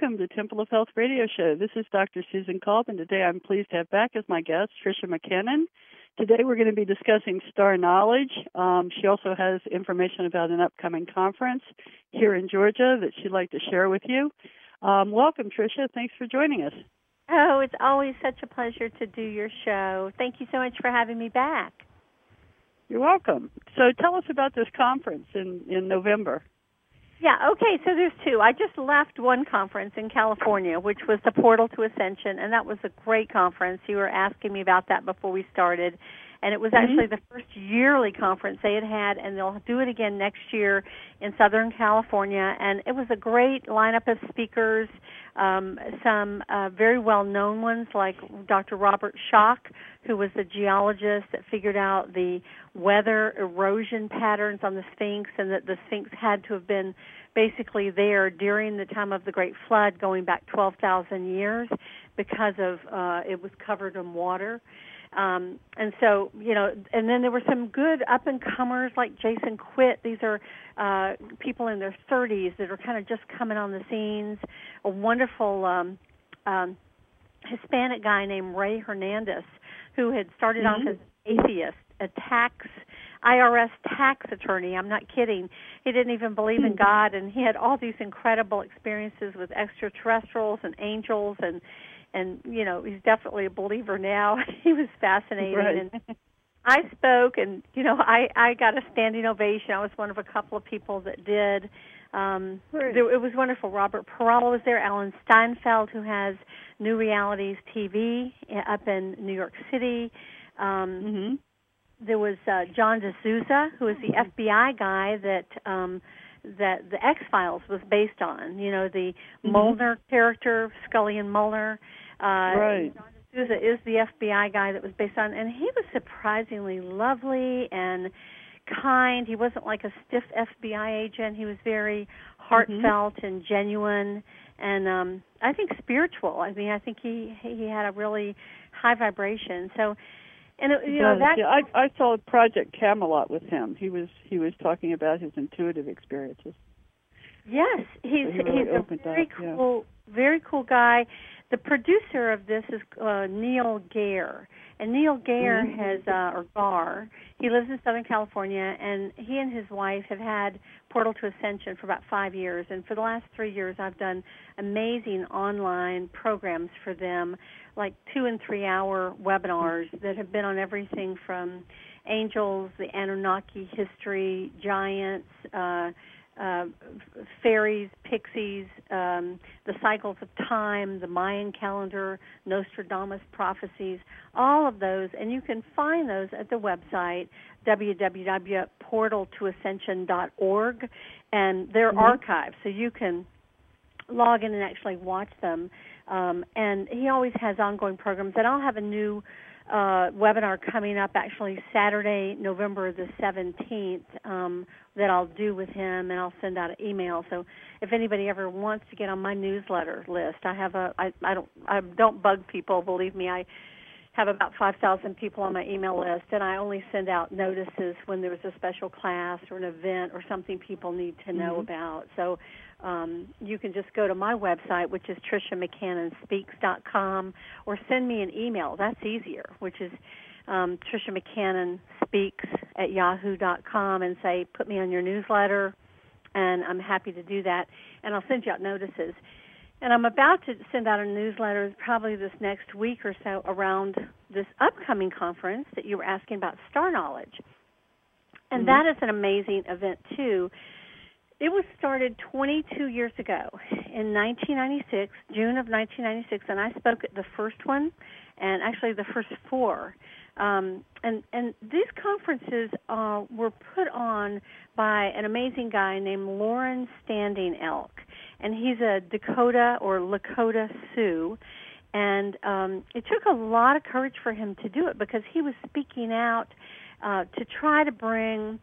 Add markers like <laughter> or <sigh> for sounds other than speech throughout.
Welcome to Temple of Health Radio Show. This is Dr. Susan Kolb, and today I'm pleased to have back as my guest Tricia McCannon. Today we're going to be discussing star knowledge. Um, she also has information about an upcoming conference here in Georgia that she'd like to share with you. Um, welcome, Tricia. Thanks for joining us. Oh, it's always such a pleasure to do your show. Thank you so much for having me back. You're welcome. So tell us about this conference in, in November. Yeah, okay, so there's two. I just left one conference in California, which was the Portal to Ascension, and that was a great conference. You were asking me about that before we started. And it was mm-hmm. actually the first yearly conference they had had, and they'll do it again next year in Southern California. And it was a great lineup of speakers, um, some uh, very well known ones like Dr. Robert Schoch, who was the geologist that figured out the weather erosion patterns on the Sphinx, and that the Sphinx had to have been basically there during the time of the Great Flood, going back 12,000 years, because of uh, it was covered in water. Um, and so, you know, and then there were some good up and comers like Jason Quitt. These are uh, people in their 30s that are kind of just coming on the scenes. A wonderful um, um, Hispanic guy named Ray Hernandez, who had started mm-hmm. off as atheist, a tax IRS tax attorney. I'm not kidding. He didn't even believe in hmm. God, and he had all these incredible experiences with extraterrestrials and angels, and and you know he's definitely a believer now. <laughs> he was fascinating, right. and I spoke, and you know I I got a standing ovation. I was one of a couple of people that did. Um, right. there, it was wonderful. Robert Peralta was there. Alan Steinfeld, who has New Realities TV up in New York City. Um, mm-hmm there was uh, John DeSouza, who was the FBI guy that um, that the X Files was based on. You know, the mm-hmm. Mulder character, Scully and Mulder. Uh, right. John is the FBI guy that was based on, and he was surprisingly lovely and kind. He wasn't like a stiff FBI agent. He was very heartfelt mm-hmm. and genuine, and um, I think spiritual. I mean, I think he he had a really high vibration. So and it, you know that yeah, I I saw Project Camelot with him. He was he was talking about his intuitive experiences. Yes, he's so he really he's a very up, cool yeah. Very cool guy. The producer of this is uh, Neil Gaur, and Neil Gaur mm-hmm. has uh, or Gar. He lives in Southern California, and he and his wife have had Portal to Ascension for about five years. And for the last three years, I've done amazing online programs for them like two and three hour webinars that have been on everything from angels, the Anunnaki history, giants, uh, uh, fairies, pixies, um, the cycles of time, the Mayan calendar, Nostradamus prophecies, all of those, and you can find those at the website www.portaltoascension.org, and they're mm-hmm. archived, so you can log in and actually watch them. Um, and he always has ongoing programs. And I'll have a new uh, webinar coming up actually Saturday, November the 17th, um, that I'll do with him, and I'll send out an email. So if anybody ever wants to get on my newsletter list, I have a I, I don't I don't bug people. Believe me, I have about 5,000 people on my email list, and I only send out notices when there's a special class or an event or something people need to know mm-hmm. about. So um, you can just go to my website, which is triciamccannonspeaks.com, or send me an email. That's easier, which is um, Tricia McCannon Speaks at yahoo.com, and say, put me on your newsletter, and I'm happy to do that. And I'll send you out notices. And I'm about to send out a newsletter probably this next week or so around this upcoming conference that you were asking about star knowledge. And mm-hmm. that is an amazing event too. It was started 22 years ago in 1996, June of 1996, and I spoke at the first one, and actually the first four. Um, and and these conferences uh, were put on by an amazing guy named Loren Standing Elk, and he's a Dakota or Lakota Sioux. And um, it took a lot of courage for him to do it because he was speaking out uh, to try to bring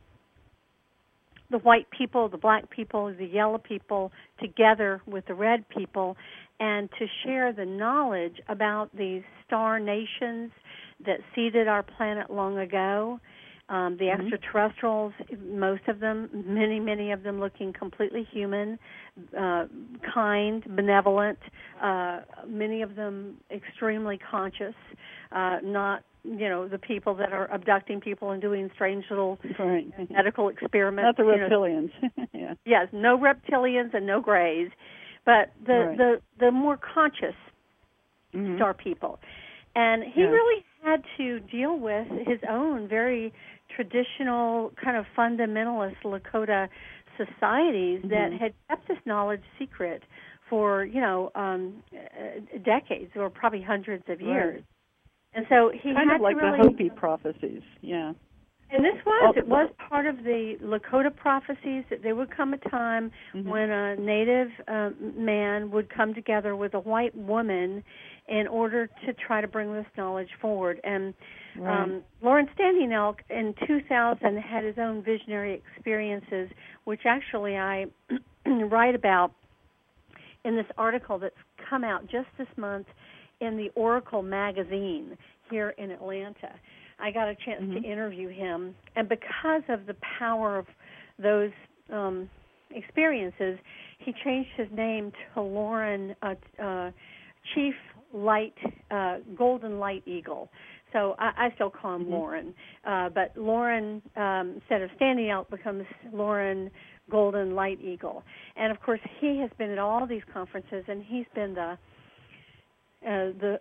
the white people, the black people, the yellow people together with the red people and to share the knowledge about these star nations that seeded our planet long ago. Um, the Mhm. extraterrestrials, most of them, many, many of them looking completely human, uh, kind, benevolent, uh, many of them extremely conscious, uh, not you know the people that are abducting people and doing strange little Right. medical experiments. Not the reptilians. <laughs> yeah. Yes, no reptilians and no grays, but the Right. the the more conscious Mhm. star people. And he Yeah. really had to deal with his own very traditional kind of fundamentalist Lakota societies that Mhm. had kept this knowledge secret for, you know, um uh, decades or probably hundreds of Right. And so he Kind had of like to really the Hopi prophecies. Yeah. and this was it was part of the Lakota prophecies that there would come a time Mhm. when a native um, man would come together with a white woman in order to try to bring this knowledge forward. And Right. um, Lawrence Standing Elk in 2000 had his own visionary experiences, which actually I <clears throat> write about in this article that's come out just this month in the Oracle magazine here in Atlanta. I got a chance Mhm. to interview him, and because of the power of those um, experiences, he changed his name to Lauren uh, uh, Chief Light uh, Golden Light Eagle. So I, I still call him Mhm. Lauren, uh, but Lauren um, instead of Standing Elk becomes Lauren Golden Light Eagle. And of course, he has been at all these conferences, and he's been the uh, the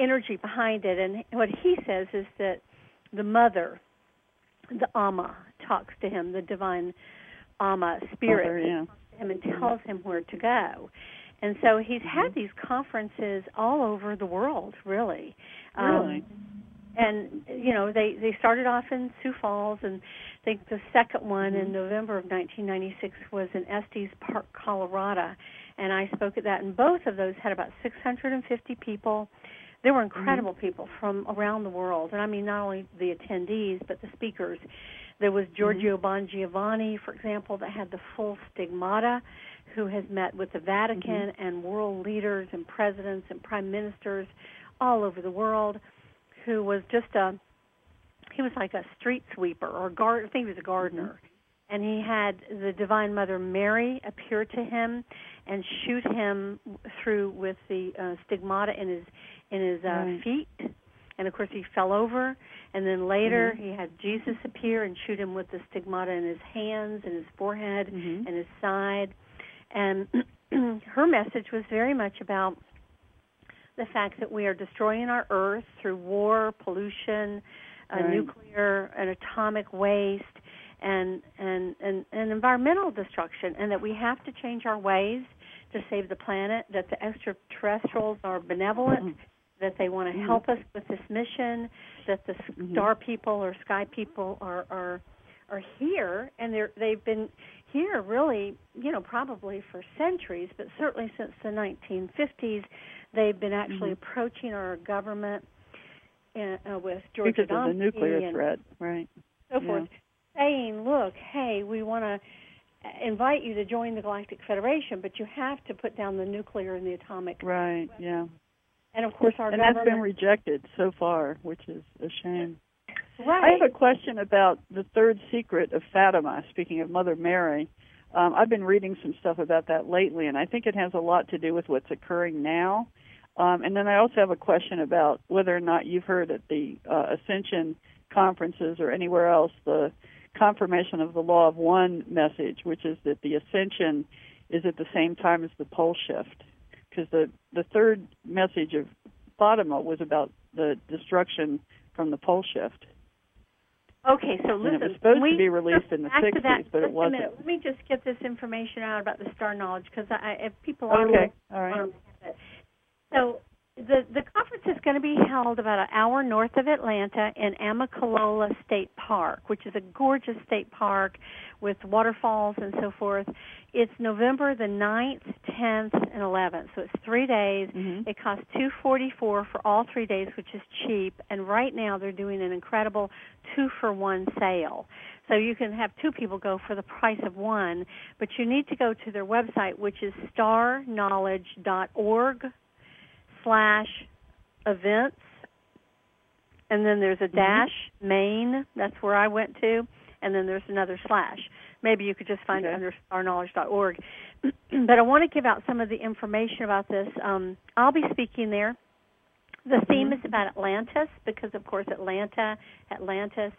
energy behind it. And what he says is that the mother, the Amma, talks to him, the divine Amma spirit, Mother, yeah. talks to him and tells him where to go. And so he's had these conferences all over the world, really. Really? Um, and you know they they started off in Sioux Falls, and I think the second one in Mhm. November of 1996 was in Estes Park, Colorado, and I spoke at that. And both of those had about 650 people. There were mm-hmm. incredible people from around the world, and I mean not only the attendees but the speakers. There was Giorgio mm-hmm. Bongiovanni, for example, that had the full stigmata, who has met with the Vatican mm-hmm. and world leaders and presidents and prime ministers all over the world who was just a he was like a street sweeper or guard I think he was a gardener. And he had the Divine Mother Mary appear to him and shoot him through with the uh, stigmata in his in his uh, Right. feet. And of course he fell over and then later Mhm. he had Jesus appear and shoot him with the stigmata in his hands and his forehead Mhm. and his side. And <clears throat> her message was very much about the fact that we are destroying our earth through war, pollution, uh, nuclear and atomic waste, and, and and and environmental destruction, and that we have to change our ways to save the planet. That the extraterrestrials are benevolent, that they want to Mhm. help us with this mission. That the Mhm. star people or sky people are are are here, and they're they've been here really, you know, probably for centuries, but certainly since the 1950s, they've been actually Mhm. approaching our government uh, uh, with George Because of the nuclear threat, right? so Yeah. forth, saying, "Look, hey, we want to invite you to join the Galactic Federation, but you have to put down the nuclear and the atomic." Right, yeah. And of course, our And that's government. been rejected so far, which is a shame. right. I have a question about the third secret of Fatima. Speaking of Mother Mary, um, I've been reading some stuff about that lately, and I think it has a lot to do with what's occurring now. Um, and then I also have a question about whether or not you've heard at the uh, Ascension conferences or anywhere else the confirmation of the Law of One message, which is that the Ascension is at the same time as the pole shift. Because the the third message of Fatima was about the destruction from the pole shift. Okay, so And listen. it was supposed we to be released in the back to 60s, that but it a wasn't. minute. Let me just get this information out about the star knowledge because I, if people Okay, all right. So the the conference is going to be held about an hour north of Atlanta in Amicalola State Park, which is a gorgeous state park with waterfalls and so forth. It's November the 9th, 10th, and 11th. So it's 3 days. Mhm. It costs 244 for all 3 days, which is cheap, and right now they're doing an incredible 2 for 1 sale. So you can have two people go for the price of one, but you need to go to their website which is starknowledge.org slash events and then there's a Mm-hmm. dash main. That's where I went to, and then there's another slash. Maybe you could just find it Okay. under starknowledge.org. <clears throat> but I want to give out some of the information about this. Um, I'll be speaking there. The theme Mhm. is about Atlantis because, of course, Atlanta, Atlantis,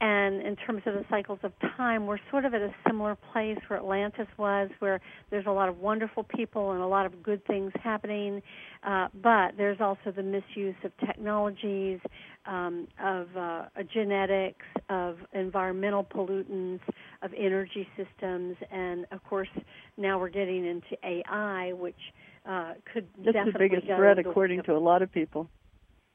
and in terms of the cycles of time, we're sort of at a similar place where Atlantis was, where there's a lot of wonderful people and a lot of good things happening, uh, but there's also the misuse of technologies, um, of uh, genetics, of environmental pollutants, of energy systems, and of course now we're getting into AI, which uh, could That's definitely the biggest threat, according to a lot of people.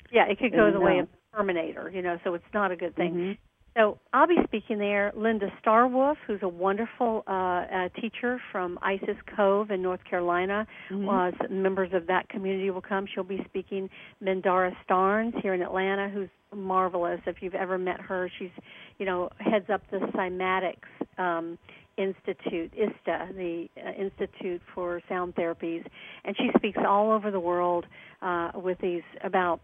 yeah, it could go And the way now- of Terminator, you know, so it's not a good thing. Mhm. So I'll be speaking there. Linda Starwolf, who's a wonderful uh, uh, teacher from Isis Cove in North Carolina, Mhm. uh, members of that community will come. She'll be speaking. Mendara Starnes here in Atlanta, who's marvelous. If you've ever met her, she's, you know, heads up the Cymatics um, Institute, ISTA, the uh, Institute for Sound Therapies, and she speaks all over the world uh, with these about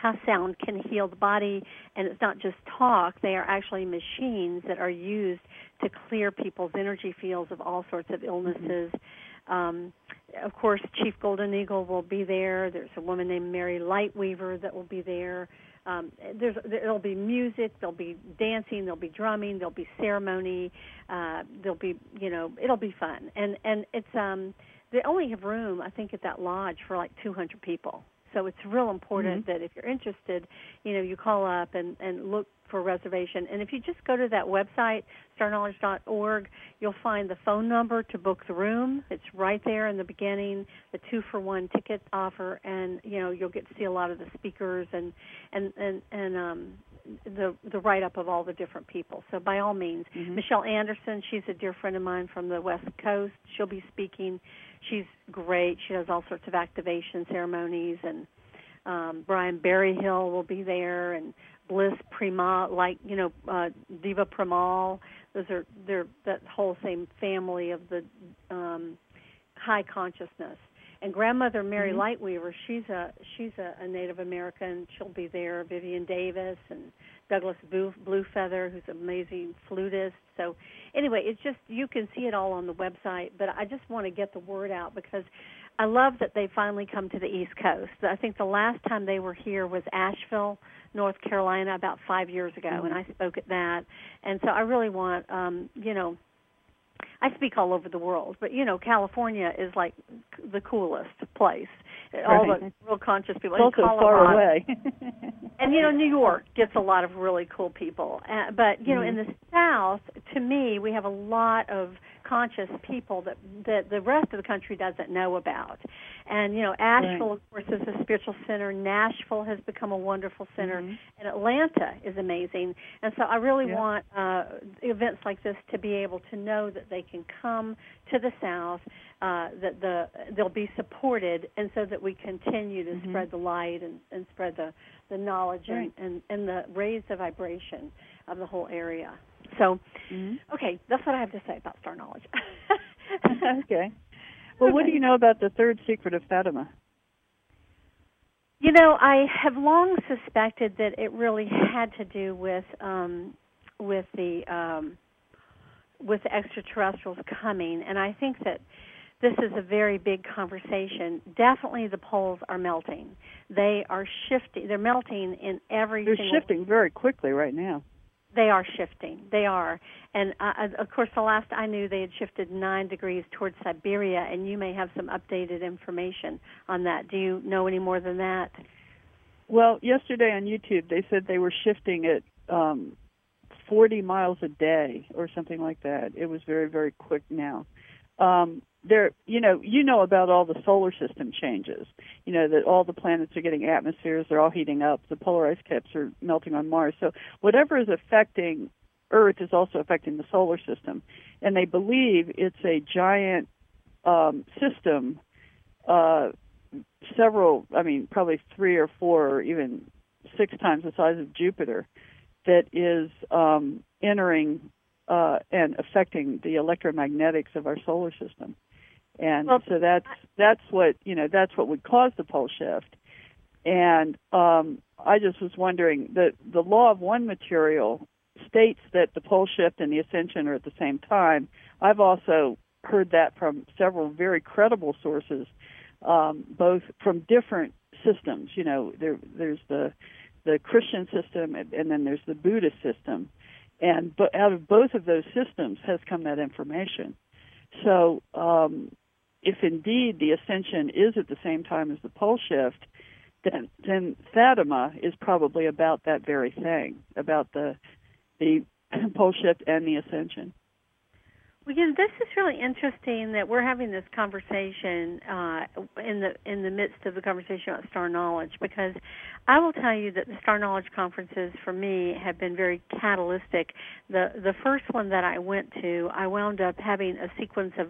how sound can heal the body and it's not just talk they are actually machines that are used to clear people's energy fields of all sorts of illnesses. Um, of course chief golden eagle will be there. There's a woman named mary lightweaver that will be there. Um, there's there'll be music there'll be dancing there'll be drumming there'll be ceremony uh, there'll be you know it'll be fun. And and it's um they only have room i think at that lodge for like 200 people so it's real important that if you're interested, you know, you call up and, and look for a reservation. And if you just go to that website, starknowledge.org, you'll find the phone number to book the room. It's right there in the beginning, the two for one ticket offer, and you know you'll get to see a lot of the speakers and and and and um, the the write up of all the different people. So by all means, Mhm. Michelle Anderson, she's a dear friend of mine from the West Coast. She'll be speaking. She's great. She does all sorts of activation ceremonies and um Brian Berryhill will be there and Bliss Prima like, you know, uh Diva Primal. Those are they're that whole same family of the um high consciousness. And grandmother Mary Mhm. Lightweaver, she's a she's a, a Native American. She'll be there. Vivian Davis and Douglas Blue, Bluefeather, who's an amazing flutist. So anyway, it's just you can see it all on the website. But I just want to get the word out because I love that they finally come to the East Coast. I think the last time they were here was Asheville, North Carolina, about five years ago, Mhm. and I spoke at that. And so I really want, um, you know, I speak all over the world, but you know, California is like the coolest place. All the real conscious people. It's also far Colorado. away. <laughs> And you know, New York gets a lot of really cool people. Uh, but you know, in Mhm. the South, to me, we have a lot of conscious people that that the rest of the country doesn't know about. And you know, Asheville, of course, is a spiritual center. Nashville has become a wonderful center, Mhm. and Atlanta is amazing. And so, I really Yeah. want uh, events like this to be able to know that they can come to the South, uh, that the they'll be supported, and so that we continue to Mhm. spread the light and, and spread the the knowledge Right. and, and and the raise the vibration of the whole area. So, Mhm. okay, that's what I have to say about star knowledge. <laughs> okay. Well, what do you know about the third secret of Fatima? You know, I have long suspected that it really had to do with um, with the um, with the extraterrestrials coming, and I think that this is a very big conversation. Definitely, the poles are melting. They are shifting. They're melting in every. They're shifting very quickly right now. They are shifting. They are, and uh, of course, the last I knew, they had shifted nine degrees towards Siberia. And you may have some updated information on that. Do you know any more than that? Well, yesterday on YouTube, they said they were shifting at um, 40 miles a day or something like that. It was very, very quick now. Um, there, you know, you know about all the solar system changes. You know that all the planets are getting atmospheres; they're all heating up. The polar ice caps are melting on Mars. So whatever is affecting Earth is also affecting the solar system, and they believe it's a giant um, system. Uh, several, I mean, probably three or four or even six times the size of Jupiter that is um, entering uh, and affecting the electromagnetics of our solar system. And Well, so that's that's what you know that's what would cause the pole shift. And um, I just was wondering that the law of one material states that the pole shift and the ascension are at the same time. I've also heard that from several very credible sources, um, both from different systems. You know, there, there's the the Christian system, and, and then there's the Buddhist system, and but out of both of those systems has come that information. So, um, if indeed the ascension is at the same time as the pole shift, then then Fatima is probably about that very thing, about the the <clears throat> pole shift and the ascension. Well, you know, this is really interesting that we're having this conversation uh, in the in the midst of the conversation about star knowledge because I will tell you that the star knowledge conferences for me have been very catalytic. The the first one that I went to, I wound up having a sequence of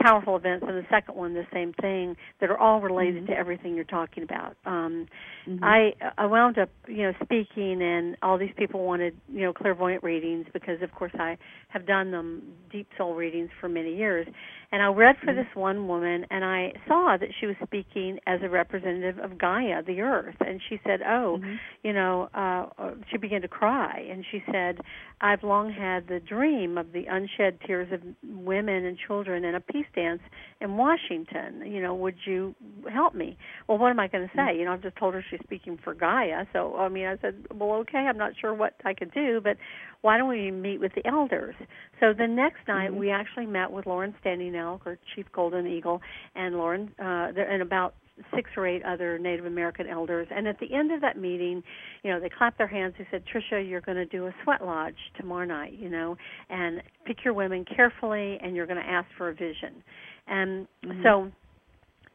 powerful events, and the second one the same thing that are all related mm-hmm. to everything you're talking about. Um, mm-hmm. I I wound up you know speaking, and all these people wanted you know clairvoyant readings because of course I have done them deep soul readings for many years, and I read for mm-hmm. this one woman, and I saw that she was speaking as a representative of Gaia, the Earth, and she said, "Oh, mm-hmm. you know," uh, uh, she began to cry, and she said, "I've long had the dream of the unshed tears of women and children in a peace dance in Washington. You know, would you help me?" Well, what am I going to say? You know, I've just told her she's speaking for Gaia, so I mean, I said, "Well, okay, I'm not sure what I could do, but why don't we meet with the elders?" So the next night, mm-hmm. we actually met with Lauren Standing Elk or Chief Golden Eagle and Lauren uh, and about six or eight other Native American elders. And at the end of that meeting, you know, they clapped their hands. They said, "Tricia, you're going to do a sweat lodge tomorrow night, you know, and pick your women carefully, and you're going to ask for a vision." And mm-hmm. so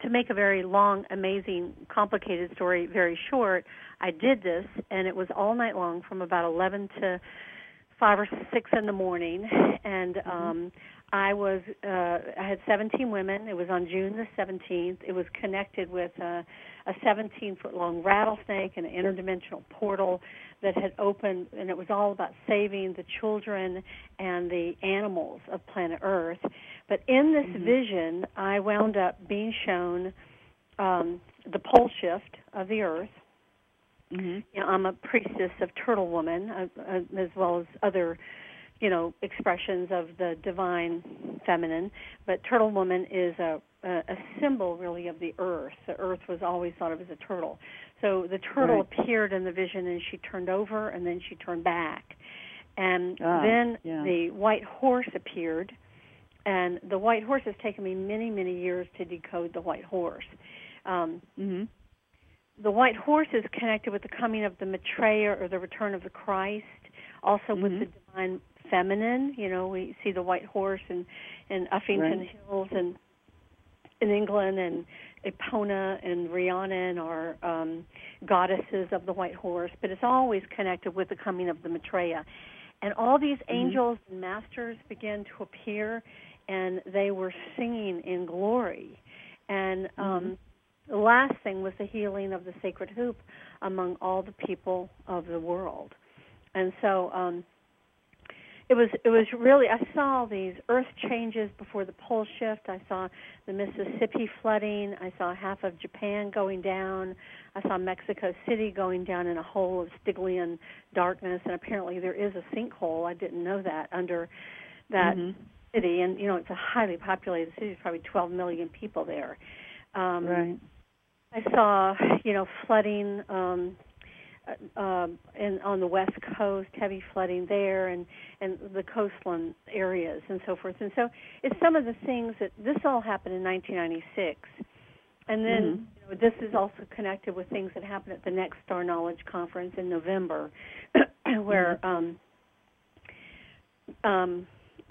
to make a very long, amazing, complicated story very short, I did this, and it was all night long from about 11 to 5 or 6 in the morning. And mm-hmm. I was uh, I had 17 women. It was on June the 17th. It was connected with uh, a 17 foot long rattlesnake and an interdimensional portal that had opened, and it was all about saving the children and the animals of planet Earth. But in this mm-hmm. vision, I wound up being shown um, the pole shift of the Earth. Mm-hmm. You know, I'm a priestess of Turtle Woman, uh, uh, as well as other you know expressions of the divine feminine but turtle woman is a, a a symbol really of the earth the earth was always thought of as a turtle so the turtle right. appeared in the vision and she turned over and then she turned back and ah, then yeah. the white horse appeared and the white horse has taken me many many years to decode the white horse um mm-hmm. the white horse is connected with the coming of the maitreya or the return of the christ also mm-hmm. with the divine feminine. You know, we see the white horse in in Uffington right. Hills and in England and Epona and Rhiannon are um, goddesses of the white horse, but it's always connected with the coming of the Maitreya. And all these mm-hmm. angels and masters began to appear, and they were singing in glory. And um, mm-hmm. the last thing was the healing of the sacred hoop among all the people of the world. And so um, it was it was really I saw these earth changes before the pole shift. I saw the Mississippi flooding. I saw half of Japan going down. I saw Mexico City going down in a hole of Stygian darkness. And apparently there is a sinkhole. I didn't know that under that mm-hmm. city. And you know it's a highly populated city. There's probably 12 million people there. Um, right. I saw you know flooding. Um, um, and on the west coast, heavy flooding there, and and the coastline areas and so forth. And so it's some of the things that this all happened in 1996, and then mm-hmm. you know, this is also connected with things that happened at the next Star Knowledge conference in November, <clears throat> where mm-hmm. um, um,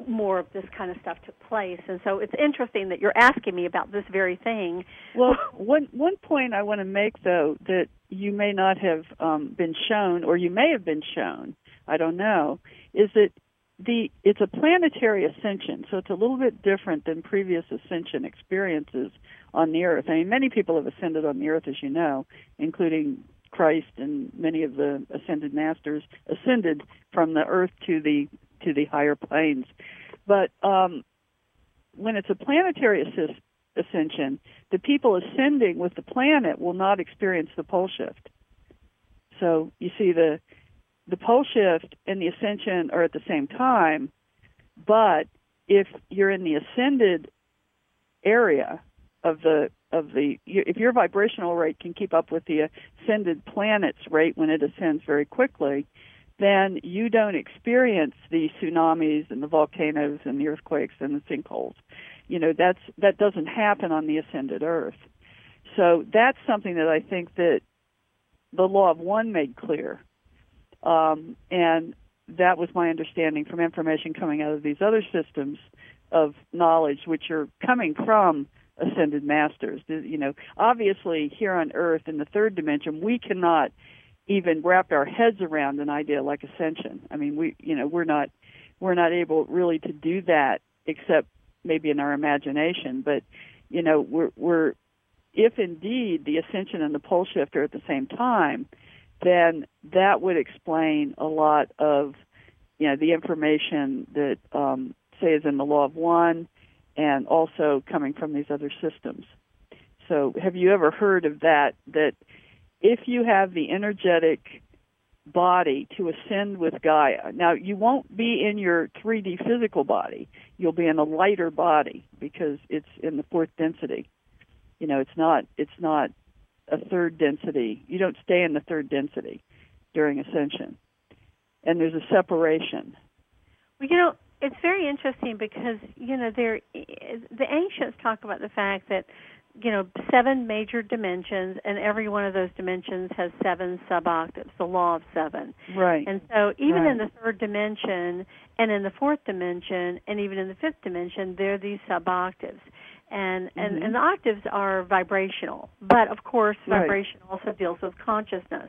more of this kind of stuff took place. And so it's interesting that you're asking me about this very thing. Well, one one point I want to make though that you may not have um, been shown, or you may have been shown, I don't know, is that the it's a planetary ascension, so it's a little bit different than previous ascension experiences on the Earth. I mean, many people have ascended on the Earth, as you know, including Christ and many of the ascended masters ascended from the Earth to the to the higher planes. But um, when it's a planetary assist, ascension, the people ascending with the planet will not experience the pole shift. So you see the the pole shift and the ascension are at the same time, but if you're in the ascended area of the of the if your vibrational rate can keep up with the ascended planet's rate when it ascends very quickly, then you don't experience the tsunamis and the volcanoes and the earthquakes and the sinkholes. You know that's that doesn't happen on the ascended Earth. So that's something that I think that the law of one made clear, um, and that was my understanding from information coming out of these other systems of knowledge, which are coming from ascended masters. You know, obviously here on Earth in the third dimension, we cannot even wrap our heads around an idea like ascension. I mean, we, you know, we're not we're not able really to do that except maybe in our imagination. But you know, we're we're if indeed the ascension and the pole shift are at the same time, then that would explain a lot of you know the information that um, say is in the law of one and also coming from these other systems. So, have you ever heard of that? That if you have the energetic body to ascend with Gaia, now you won't be in your 3D physical body. You'll be in a lighter body because it's in the fourth density. You know, it's not it's not a third density. You don't stay in the third density during ascension, and there's a separation. Well, you know, it's very interesting because you know there the ancients talk about the fact that you know seven major dimensions and every one of those dimensions has seven suboctaves the law of seven right and so even right. in the third dimension and in the fourth dimension and even in the fifth dimension there are these suboctaves and mm-hmm. and and the octaves are vibrational but of course right. vibration also deals with consciousness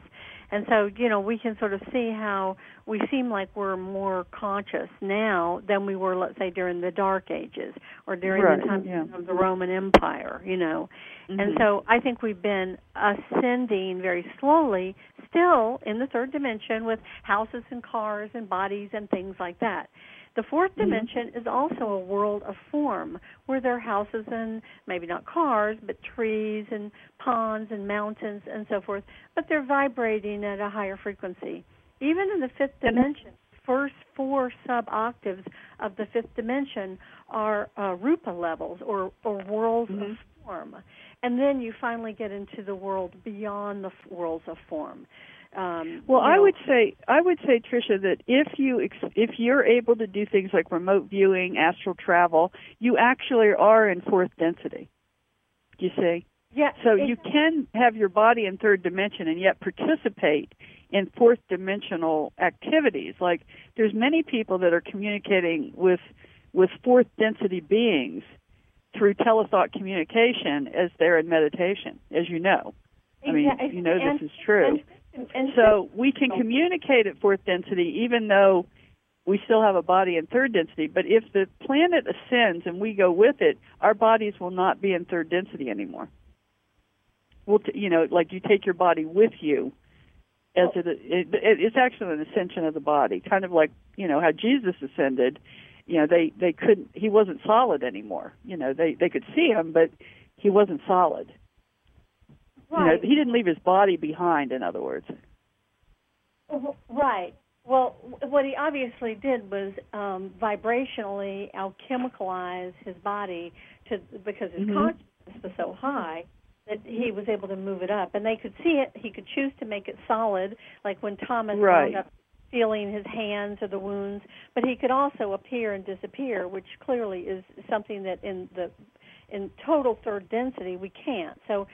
and so, you know, we can sort of see how we seem like we're more conscious now than we were, let's say, during the Dark Ages or during right, the time yeah. of the Roman Empire, you know. Mm-hmm. And so I think we've been ascending very slowly, still in the third dimension with houses and cars and bodies and things like that. The 4th mm-hmm. dimension is also a world of form where there are houses and maybe not cars, but trees and ponds and mountains and so forth, but they're vibrating at a higher frequency. Even in the fifth dimension, first four sub octaves of the fifth dimension are uh, rupa levels or, or worlds mm-hmm. of form. And then you finally get into the world beyond the worlds of form. Um, well, I know, would say I would say Tricia that if you ex- if you're able to do things like remote viewing, astral travel, you actually are in fourth density. Do you see? Yeah. So you can have your body in third dimension and yet participate in fourth dimensional activities. Like there's many people that are communicating with with fourth density beings through telethought communication as they're in meditation, as you know. I mean, yeah, you know and, this is true. And, and so we can communicate at fourth density even though we still have a body in third density. But if the planet ascends and we go with it, our bodies will not be in third density anymore. We'll, t- you know, like you take your body with you, as it, it, it's actually an ascension of the body, kind of like you know how Jesus ascended. You know, they they couldn't. He wasn't solid anymore. You know, they they could see him, but he wasn't solid. Right. You know, he didn't leave his body behind. In other words. Right. Well, what he obviously did was um, vibrationally alchemicalize his body to because his mm-hmm. consciousness was so high that he was able to move it up, and they could see it. He could choose to make it solid, like when Thomas right. wound up feeling his hands or the wounds. But he could also appear and disappear, which clearly is something that in the in total third density we can't. So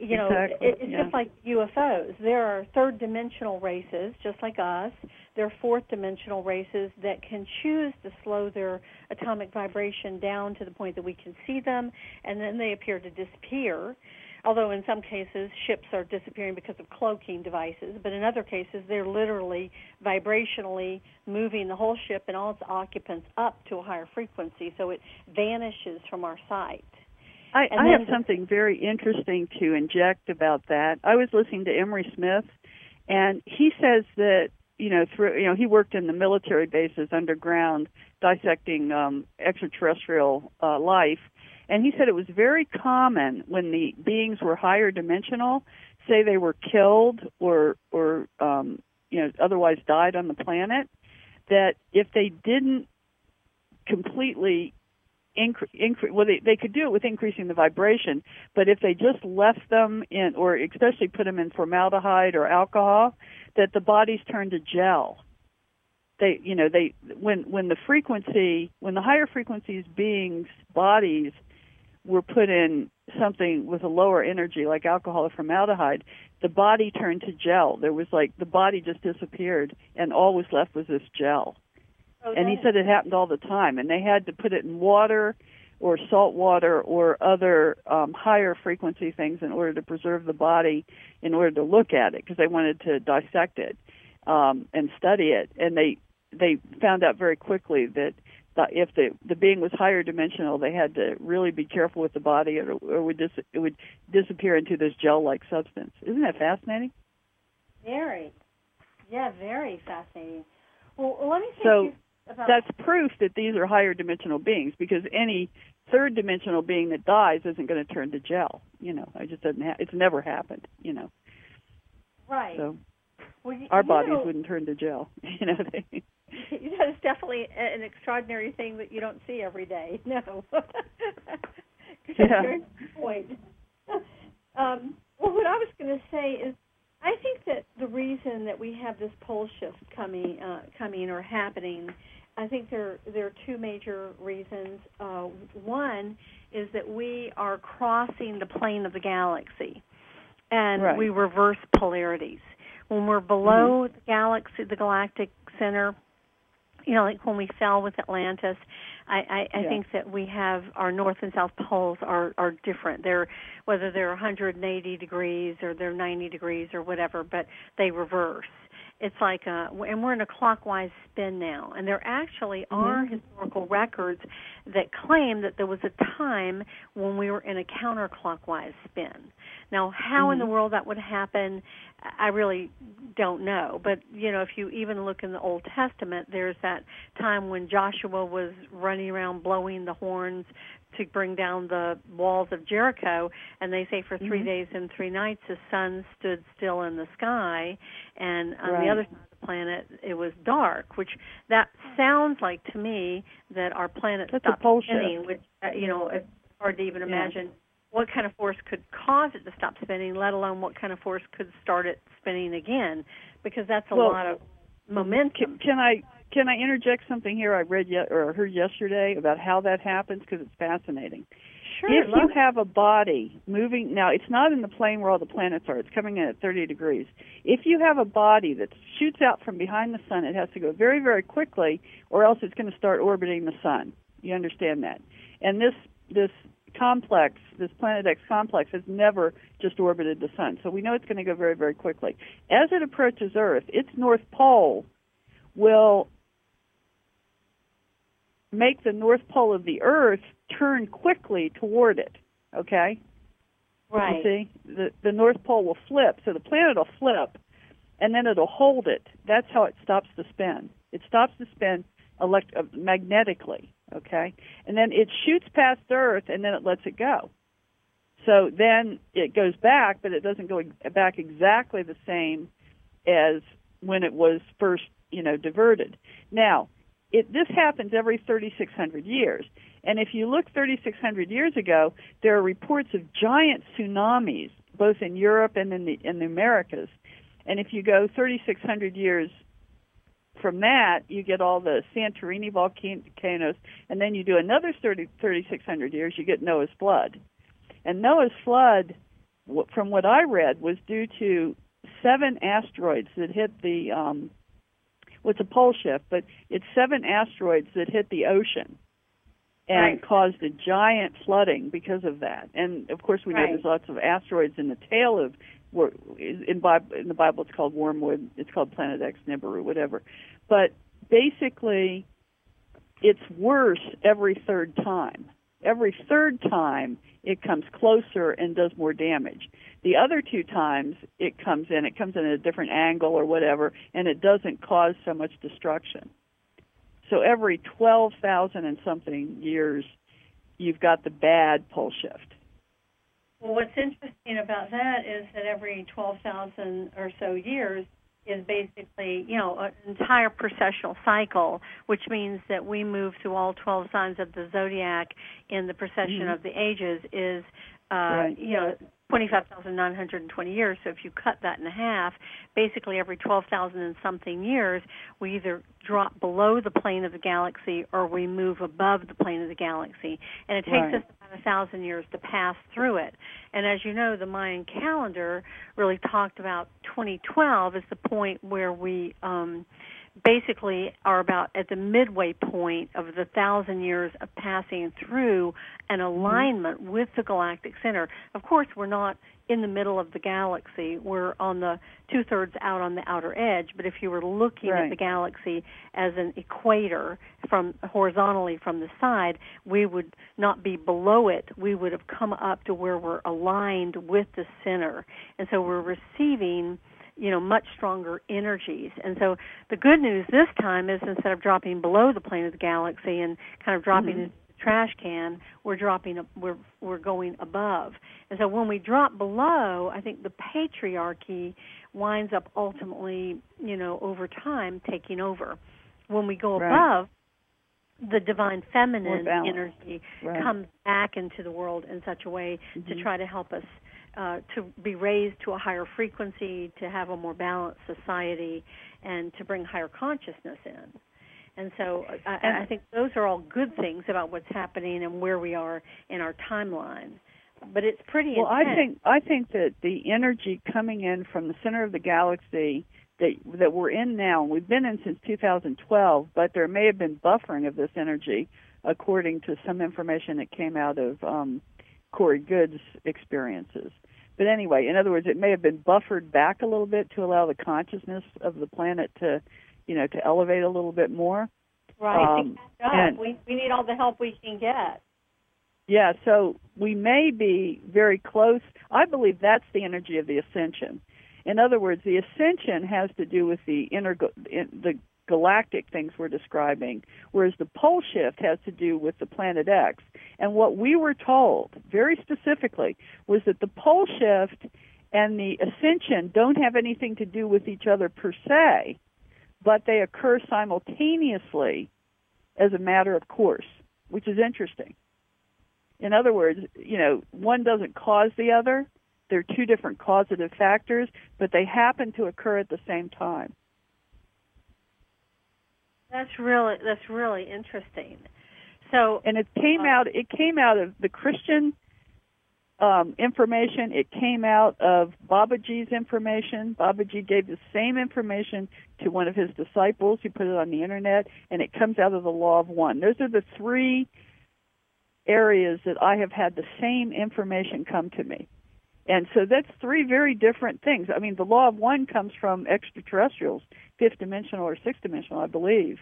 you know, exactly. it, it's yeah. just like UFOs. There are third dimensional races, just like us. There are fourth dimensional races that can choose to slow their atomic vibration down to the point that we can see them, and then they appear to disappear. Although in some cases ships are disappearing because of cloaking devices, but in other cases they're literally vibrationally moving the whole ship and all its occupants up to a higher frequency, so it vanishes from our sight. I, I have something very interesting to inject about that. I was listening to Emery Smith, and he says that you know through you know he worked in the military bases underground dissecting um, extraterrestrial uh, life, And he said it was very common when the beings were higher dimensional, say they were killed or or um, you know otherwise died on the planet, that if they didn't completely increase, incre- well, they, they could do it with increasing the vibration, but if they just left them in, or especially put them in formaldehyde or alcohol, that the bodies turn to gel. They, you know, they when when the frequency, when the higher frequencies beings bodies were put in something with a lower energy, like alcohol or formaldehyde, the body turned to gel. There was like the body just disappeared, and all was left was this gel. Oh, and he said it happened all the time, and they had to put it in water or salt water or other um, higher frequency things in order to preserve the body, in order to look at it, because they wanted to dissect it um, and study it. And they they found out very quickly that the, if the the being was higher dimensional, they had to really be careful with the body, or, or it would dis, it would disappear into this gel-like substance. Isn't that fascinating? Very. Yeah, very fascinating. Well, let me So, you that's proof that these are higher dimensional beings because any third dimensional being that dies isn't going to turn to gel. You know, it just doesn't. Ha- it's never happened. You know, right. so well, you, our bodies know, wouldn't turn to gel. <laughs> You know, they, you know, it's definitely an extraordinary thing that you don't see every day. <laughs> No. <laughs> Yeah. Very good point. Um, well, what I was going to say is, I think that the reason that we have this pole shift coming, uh, coming or happening, I think there there are two major reasons. Uh, one is that we are crossing the plane of the galaxy, and Right. we reverse polarities. When we're below the galaxy, the galactic center, you know, like when we fell with Atlantis, I, I, I Yeah. think that we have our north and south poles are are different. They're whether they're 180 degrees or they're 90 degrees or whatever, but they reverse. It's like a, and we're in a clockwise spin now, and there actually are mm-hmm. historical records that claim that there was a time when we were in a counterclockwise spin. Now, how in the mm-hmm. world that would happen, I really don't know. But you know, if you even look in the Old Testament, there's that time when Joshua was running around blowing the horns to bring down the walls of Jericho, and they say for 3 Mhm. days and three nights the sun stood still in the sky, and on Right. the other side of the planet it was dark. Which that sounds like to me that our planet That's stopped spinning, which uh, you know it's hard to even Yeah. imagine what kind of force could cause it to stop spinning, let alone what kind of force could start it spinning again, because that's a Well, lot of Can, momentum. can I can I interject something here? I read ye- or heard yesterday about how that happens? Because it's fascinating. Sure, if you have a body moving now it's not in the plane where all the planets are. It's coming in at 30 degrees. If you have a body that shoots out from behind the sun it has to go very very quickly or else it's going to start orbiting the sun. You understand that? And this this complex this planet x complex has never just orbited the sun. So we know it's going to go very very quickly. As it approaches earth its north pole will make the north pole of the earth turn quickly toward it okay? Right. you see? The the north pole will flip so the planet will flip and then it'll hold it. That's how it stops the spin. It stops the spin elect- uh, magnetically okay? And then it shoots past earth and then it lets it go. So then it goes back but it doesn't go back exactly the same as when it was first you know diverted. Now it this happens every 3600 years. And if you look 3600 years ago there are reports of giant tsunamis both in Europe and in the in the Americas. And if you go 3600 years from that you get all the Santorini volcanoes. And then you do another 30 3600 years you get Noah's flood. And Noah's flood from what I read was due to seven asteroids that hit the um well, it's a pole shift, but it's seven asteroids that hit the ocean and Right. caused a giant flooding because of that. And of course, we know Right. there's lots of asteroids in the tail of in Bible in the Bible. It's called Wormwood. It's called Planet X, Nibiru, whatever. But basically, it's worse every third time. Every third time, it comes closer and does more damage. The other two times it comes in, it comes in at a different angle or whatever, and it doesn't cause so much destruction. So every 12,000 and something years, you've got the bad pole shift. Well, what's interesting about that is that every 12,000 or so years is basically, you know, an entire precessional cycle, which means that we move through all 12 signs of the zodiac in the precession Mhm. of the ages is, uh, Right. you know, 25,920 years. So if you cut that in half, basically every 12,000 and something years, we either drop below the plane of the galaxy or we move above the plane of the galaxy. And it takes Right. us about a thousand years to pass through it. And as you know, the Mayan calendar really talked about 2012 as the point where we um, basically are about at the midway point of the thousand years of passing through an mm-hmm. alignment with the galactic center. Of course, we're not in the middle of the galaxy. We're on the two thirds out on the outer edge. But if you were looking Right. at the galaxy as an equator from horizontally from the side, we would not be below it. We would have come up to where we're aligned with the center. And so we're receiving you know much stronger energies and so the good news this time is instead of dropping below the plane of the galaxy and kind of dropping Mhm. into the trash can we're dropping we're we're going above and so when we drop below i think the patriarchy winds up ultimately you know over time taking over when we go Right. above the divine feminine energy Right. comes back into the world in such a way to Mhm. try to help us uh, to be raised to a higher frequency, to have a more balanced society, and to bring higher consciousness in. And so I, And- I think those are all good things about what's happening and where we are in our timeline. But it's pretty Well, I think I think that the energy coming in from the center of the galaxy that that we're in now, and we've been in since 2012, but there may have been buffering of this energy, according to some information that came out of um, Corey Goode's experiences. But anyway, in other words, it may have been buffered back a little bit to allow the consciousness of the planet to, you know, to elevate a little bit more. right um, and- we we need all the help we can get. Yeah, so we may be very close. I believe that's the energy of the ascension. In other words, the ascension has to do with the inner in, the galactic things we're describing, whereas the pole shift has to do with the planet X. And what we were told very specifically was that the pole shift and the ascension don't have anything to do with each other per se, but they occur simultaneously as a matter of course, which is interesting. In other words, you know, one doesn't cause the other. They're two different causative factors, but they happen to occur at the same time. That's really that's really interesting. So And it came Uh, out it came out of the Christian um, information. It came out of Babaji's information. Babaji gave the same information to one of his disciples. He put it on the internet, and it comes out of the Law of One. Those are the three areas that I have had the same information come to me. And so that's three very different things. I mean, the law of one comes from extraterrestrials, fifth dimensional or sixth dimensional, I believe.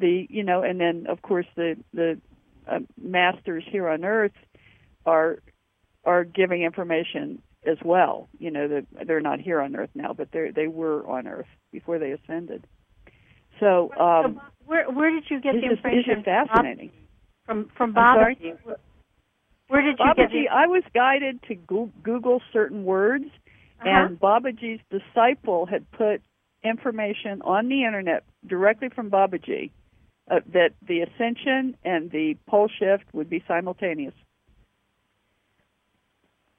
The you know, and then of course the the uh, masters here on Earth are are giving information as well. You know, that they're not here on Earth now, but they they were on Earth before they ascended. So um, so where where did you get the information is fascinating. from from? Babaji? Where did you get Babaji, I was guided to Google certain words, Uh-huh. and Babaji's disciple had put information on the internet directly from Babaji uh, that the ascension and the pole shift would be simultaneous.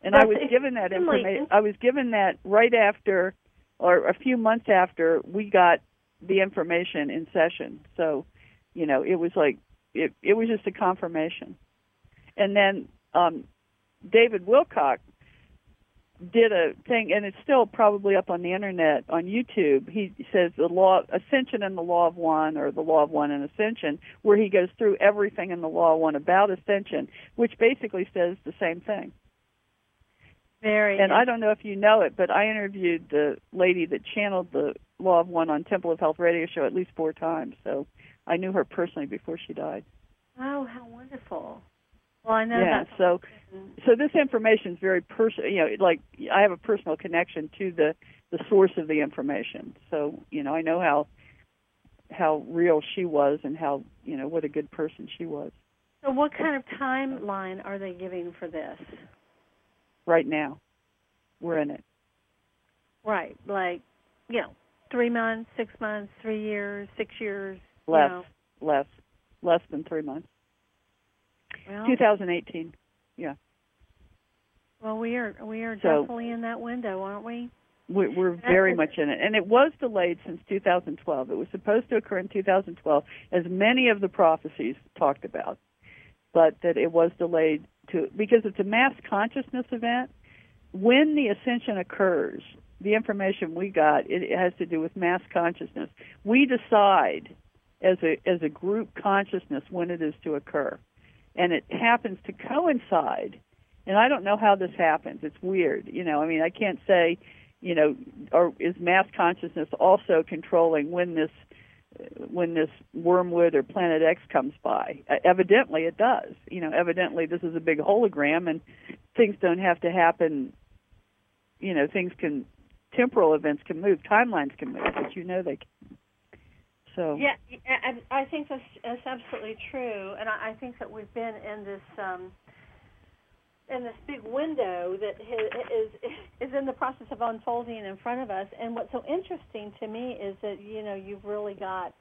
And I was given that information. I was given that right after, or a few months after we got the information in session. So, you know, it was like it. It was just a confirmation. And then um, David Wilcock did a thing, and it's still probably up on the internet on YouTube. He says the law ascension and the law of one, or the law of one and ascension, where he goes through everything in the law of one about ascension, which basically says the same thing. very And I don't know if you know it, but I interviewed the lady that channeled the Law of One on Temple of Health radio show at least four times. So I knew her personally before she died. Oh, how wonderful! Well, I know yeah. that. So so this information is very personal. You know, like I have a personal connection to the the source of the information. So you know, I know how how real she was and how you know what a good person she was. So, what kind of timeline are they giving for this? Right now, we're in it. Right, like you know, three months, six months, three years, six years. Less, you know. less, less than three months. Well, 2018. Yeah. Well, we are we are So- definitely in that window, aren't we? We're, we're very much in it, and it was delayed since 2012. It was supposed to occur in 2012, as many of the prophecies talked about, but that it was delayed to because it's a mass consciousness event. When the ascension occurs, the information we got it has to do with mass consciousness. We decide as a as a group consciousness when it is to occur, and it happens to coincide. And I don't know how this happens. It's weird, you know. I mean, I can't say you know, or is mass consciousness also controlling when this when this wormwood or planet X comes by? Uh, evidently, it does. You know, evidently this is a big hologram, and things don't have to happen. You know, things can temporal events can move, timelines can move, but you know they can. So Yeah, I, I think that's, that's absolutely true, and I, I think that we've been in this um, in this big window that is is in the process of unfolding in front of us. And what's so interesting to me is that you know you've really got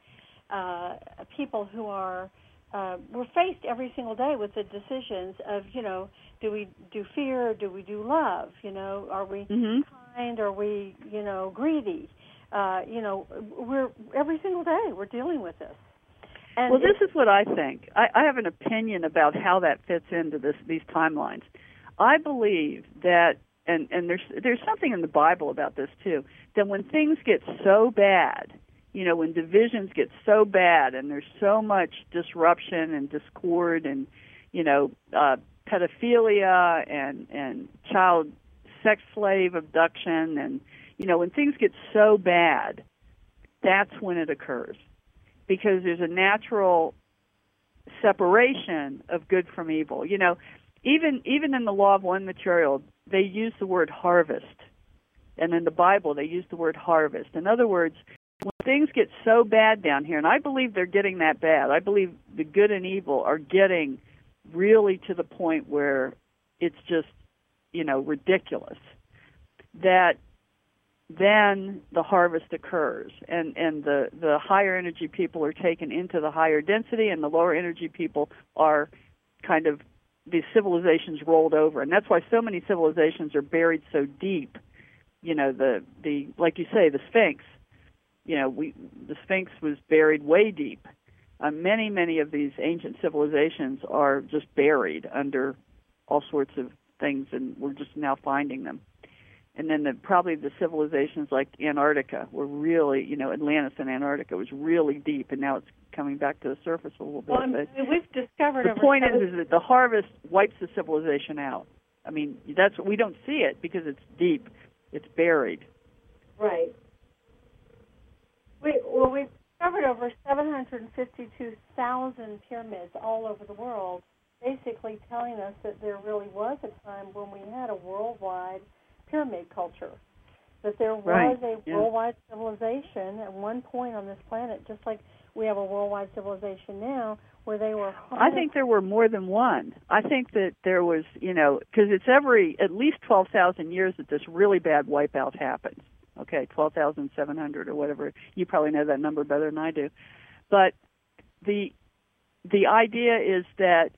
uh, people who are uh, we're faced every single day with the decisions of you know do we do fear or do we do love? You know, are we hmm kind? Are we you know greedy? Uh, you know, we're every single day we're dealing with this. And well, this is what I think. I, I have an opinion about how that fits into this these timelines. I believe that, and and there's there's something in the Bible about this too. That when things get so bad, you know, when divisions get so bad, and there's so much disruption and discord, and you know, uh, pedophilia and and child sex slave abduction, and you know, when things get so bad, that's when it occurs because there's a natural separation of good from evil. You know, even even in the law of one material, they use the word harvest, and in the Bible they use the word harvest. In other words, when things get so bad down here, and I believe they're getting that bad. I believe the good and evil are getting really to the point where it's just, you know, ridiculous. That then the harvest occurs and and the the higher energy people are taken into the higher density and the lower energy people are kind of these civilizations rolled over. And that's why so many civilizations are buried so deep you know the the like you say the sphinx you know we the sphinx was buried way deep. Uh, many many of these ancient civilizations are just buried under all sorts of things and we're just now finding them and then the, probably the civilizations like Antarctica were really, you know, Atlantis and Antarctica was really deep, and now it's coming back to the surface a little bit. well, I but mean, we've discovered the point is, is that the harvest wipes the civilization out. I mean, that's we don't see it because it's deep, it's buried. Right. We, well, we've discovered over 752,000 pyramids all over the world, basically telling us that there really was a time when we had a worldwide pyramid culture. That there was Right, a yeah. worldwide civilization at one point on this planet, just like we have a worldwide civilization now, where they were. I think there were more than one. I think that there was, you know, because it's every at least twelve thousand years that this really bad wipeout happens. Okay, twelve thousand seven hundred or whatever. You probably know that number better than I do. But the the idea is that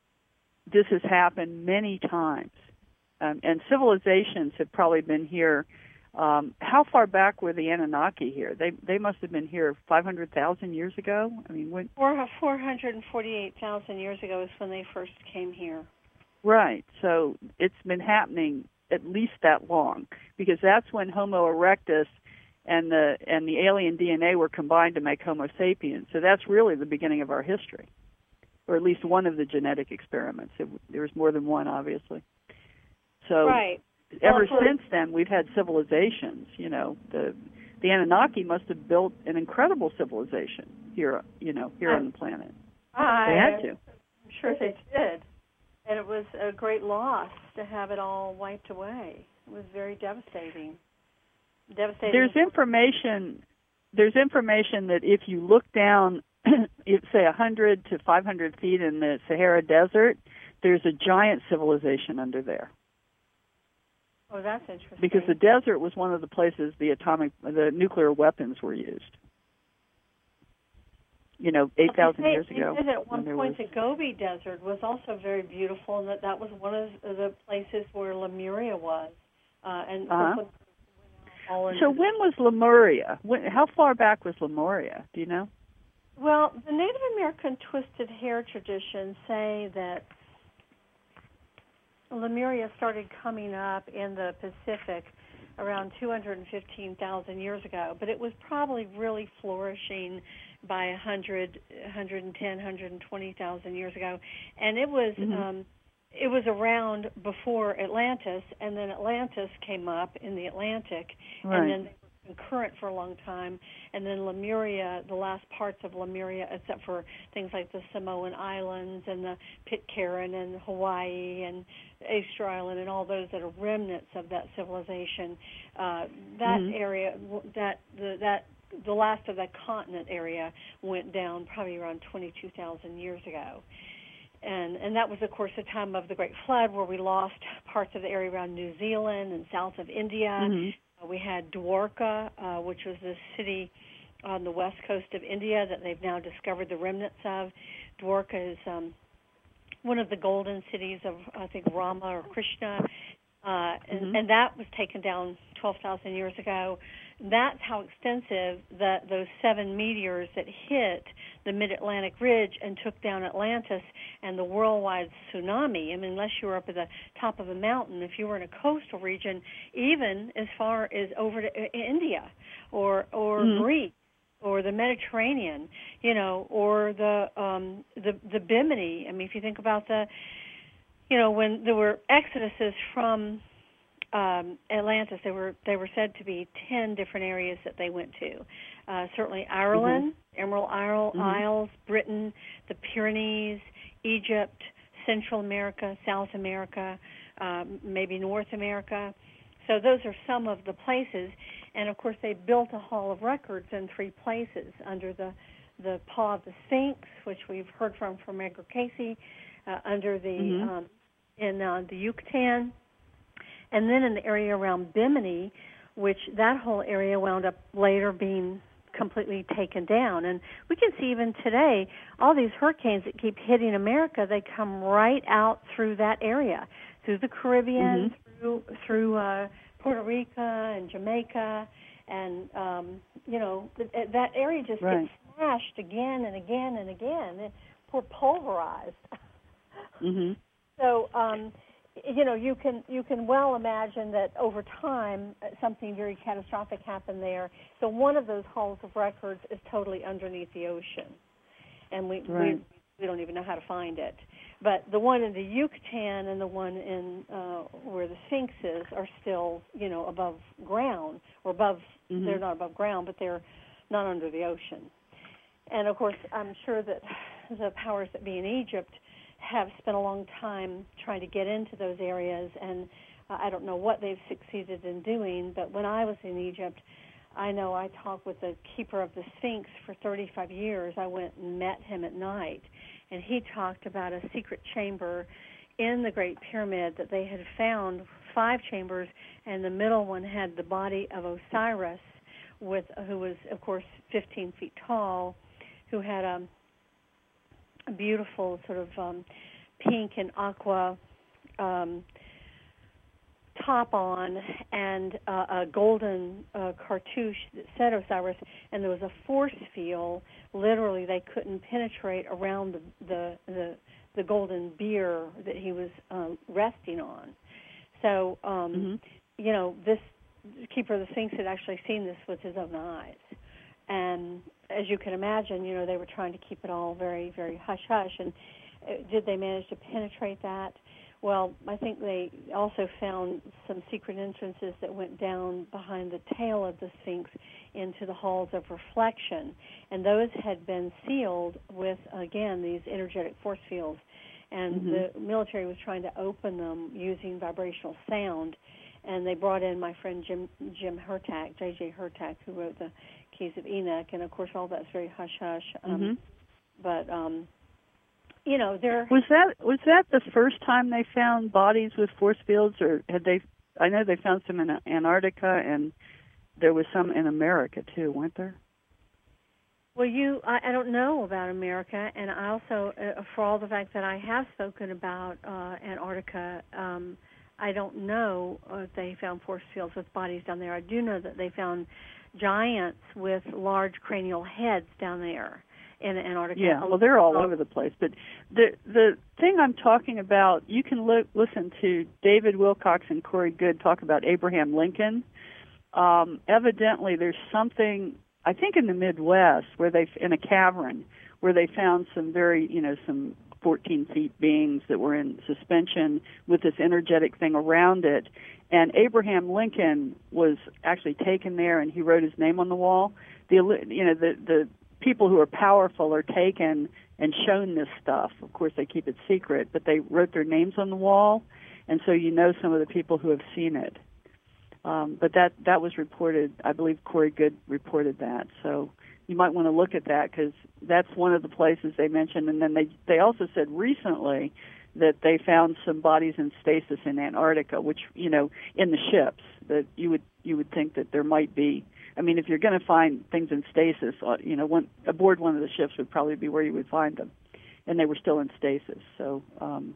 this has happened many times, um, and civilizations have probably been here. Um, how far back were the Anunnaki here? They they must have been here five hundred thousand years ago. I mean, when Four four hundred and forty-eight thousand years ago is when they first came here. Right. So it's been happening at least that long because that's when Homo erectus and the and the alien DNA were combined to make Homo sapiens. So that's really the beginning of our history, or at least one of the genetic experiments. It, there was more than one, obviously. So right. ever Well, since then, we've had civilizations. You know, the the Anunnaki must have built an incredible civilization here. You know, here on the planet. I, They had to. I'm sure they did. And it was a great loss to have it all wiped away. It was very devastating. Devastating. there's information there's information that if you look down <clears throat> say 100 to 500 feet in the Sahara Desert, there's a giant civilization under there. Oh, that's interesting. Because the desert was one of the places the atomic, the nuclear weapons were used. You know, 8,000 years ago. And at one point, was... the Gobi Desert was also very beautiful, and that that was one of the places where Lemuria was. Uh, and uh-huh. so when was Lemuria? When, how far back was Lemuria? Do you know? Well, the Native American twisted hair traditions say that Lemuria started coming up in the Pacific around 215,000 years ago, but it was probably really flourishing by 100, 110, 120,000 years ago, and it was mm-hmm. um, it was around before Atlantis, and then Atlantis came up in the Atlantic, right. and then concurrent for a long time, and then Lemuria, the last parts of Lemuria, except for things like the Samoan Islands and the Pitcairn and Hawaii and Easter Island and all those that are remnants of that civilization. Uh, that mm-hmm. area, that the that the last of that continent area went down probably around 22,000 years ago. And, and that was, of course, the time of the Great Flood, where we lost parts of the area around New Zealand and south of India. Mm-hmm we had Dwarka, uh, which was the city on the west coast of India that they've now discovered the remnants of. Dwarka is um, one of the golden cities of, I think, Rama or Krishna, uh, and, mm-hmm. and that was taken down 12,000 years ago. That's how extensive that those seven meteors that hit the Mid-Atlantic Ridge and took down Atlantis and the worldwide tsunami. I mean, unless you were up at the top of a mountain, if you were in a coastal region, even as far as over to uh, India or or mm-hmm. Greece or the Mediterranean, you know, or the um the the Bimini. I mean, if you think about the you know, when there were exoduses from um, Atlantis, there were they were said to be ten different areas that they went to. Uh, certainly Ireland, mm-hmm. Emerald Isle, mm-hmm. Isles, Britain, the Pyrenees, Egypt, Central America, South America, um, maybe North America. So those are some of the places, and of course they built a Hall of Records in three places under the the paw of the Sphinx, which we've heard from from Edgar Cayce, uh, under the mm-hmm. um, in uh, the Yucatan, and then in the area around Bimini, which that whole area wound up later being completely taken down. And we can see even today all these hurricanes that keep hitting America, they come right out through that area, through the Caribbean, mm-hmm. through through uh, Puerto Rico and Jamaica, and um, you know th- that area just right. gets smashed again and again and again. It, we're pulverized. mm-hmm. <laughs> So um, you know you can you can well imagine that over time uh, something very catastrophic happened there. So one of those halls of records is totally underneath the ocean. And we right. we, we don't even know how to find it. But the one in the Yucatan and the one in uh, where the Sphinx is are still you know above ground. Or above mm-hmm. they're not above ground but they're not under the ocean. And of course I'm sure that <sighs> the powers that be in Egypt have spent a long time trying to get into those areas, and uh, I don't know what they've succeeded in doing. But when I was in Egypt, I know I talked with the keeper of the Sphinx for 35 years. I went and met him at night, and he talked about a secret chamber in the Great Pyramid that they had found five chambers, and the middle one had the body of Osiris, with who was of course 15 feet tall, who had a a beautiful sort of um, pink and aqua um, top on and uh, a golden uh, cartouche that said Osiris, and there was a force field. Literally, they couldn't penetrate around the the the, the golden bier that he was um, resting on. So, um, mm-hmm. you know, this keeper of the Sphinx had actually seen this with his own eyes, and as you can imagine, you know, they were trying to keep it all very, very hush hush. And uh, did they manage to penetrate that? Well, I think they also found some secret entrances that went down behind the tail of the Sphinx into the halls of reflection. And those had been sealed with, again, these energetic force fields. and Mhm. the military was trying to open them using vibrational sound. And they brought in my friend Jim Jim Hurtak, J.J. Hurtak, who wrote the Keys of Enoch, and of course all that's very hush hush. Um, Mhm. But um, you know, there Was that was that the first time they found bodies with force fields, or had they? I know they found some in Antarctica, and there was some in America too, weren't there? Well, you, I, I don't know about America, and I also, uh, for all the fact that I have spoken about uh, Antarctica, um, I don't know if they found force fields with bodies down there. I do know that they found giants with large cranial heads down there in Antarctica. Yeah, well, they're all over the place. But the the thing I'm talking about, you can look, listen to David Wilcock and Corey Goode talk about Abraham Lincoln. Um, evidently, there's something I think in the Midwest where they in a cavern where they found some very you know some 14 feet beings that were in suspension with this energetic thing around it. And Abraham Lincoln was actually taken there, and he wrote his name on the wall. The you know the the people who are powerful are taken and shown this stuff. Of course, they keep it secret, but they wrote their names on the wall, and so you know some of the people who have seen it. Um, but that that was reported. I believe Corey Goode reported that. So you might want to look at that because that's one of the places they mentioned. And then they they also said recently that they found some bodies in stasis in Antarctica, which you know in the ships that you would you would think that there might be. I mean, if you're going to find things in stasis, uh, you know, one, aboard one of the ships would probably be where you would find them, and they were still in stasis. So, um,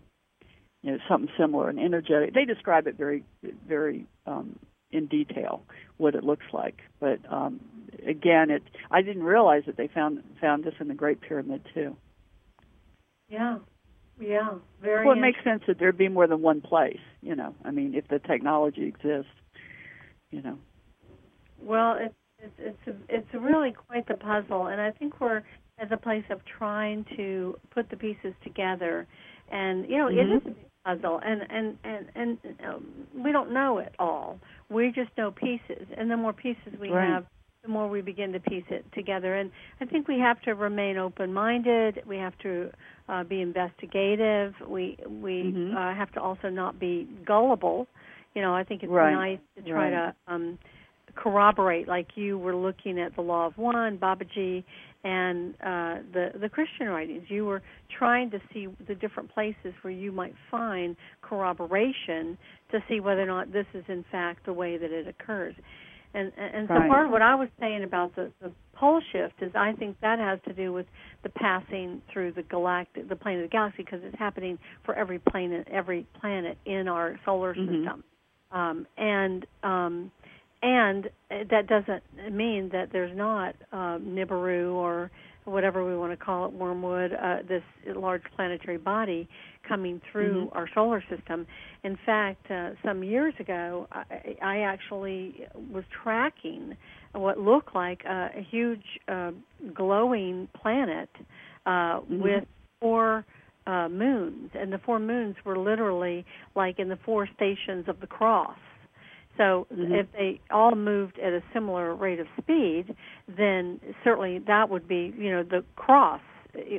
you know, something similar, and energetic. They describe it very, very um, in detail what it looks like. But um, again, it I didn't realize that they found found this in the Great Pyramid too. Yeah, yeah, very. Well, it makes sense that there'd be more than one place. You know, I mean, if the technology exists, you know. Well, it's it's it's a, it's really quite the puzzle, and I think we're at the place of trying to put the pieces together. And you know, mm-hmm. it is a big puzzle, and and and and um, we don't know it all. We just know pieces, and the more pieces we right. have, the more we begin to piece it together. And I think we have to remain open-minded. We have to uh, be investigative. We we mm-hmm. uh, have to also not be gullible. You know, I think it's right. nice to try right. to um, corroborate, like you were looking at the Law of One, Babaji, and uh, the the Christian writings. You were trying to see the different places where you might find corroboration to see whether or not this is in fact the way that it occurs. And and so right. part of what I was saying about the the pole shift is I think that has to do with the passing through the galactic the plane of the galaxy because it's happening for every planet every planet in our solar mm-hmm. system. Um, and um, and that doesn't mean that there's not uh, Nibiru or whatever we want to call it, wormwood, uh, this large planetary body coming through mm-hmm. our solar system. In fact, uh, some years ago, I, I actually was tracking what looked like a, a huge uh, glowing planet uh, mm-hmm. with four uh, moons, and the four moons were literally like in the four stations of the cross. So mm-hmm. if they all moved at a similar rate of speed, then certainly that would be, you know, the cross,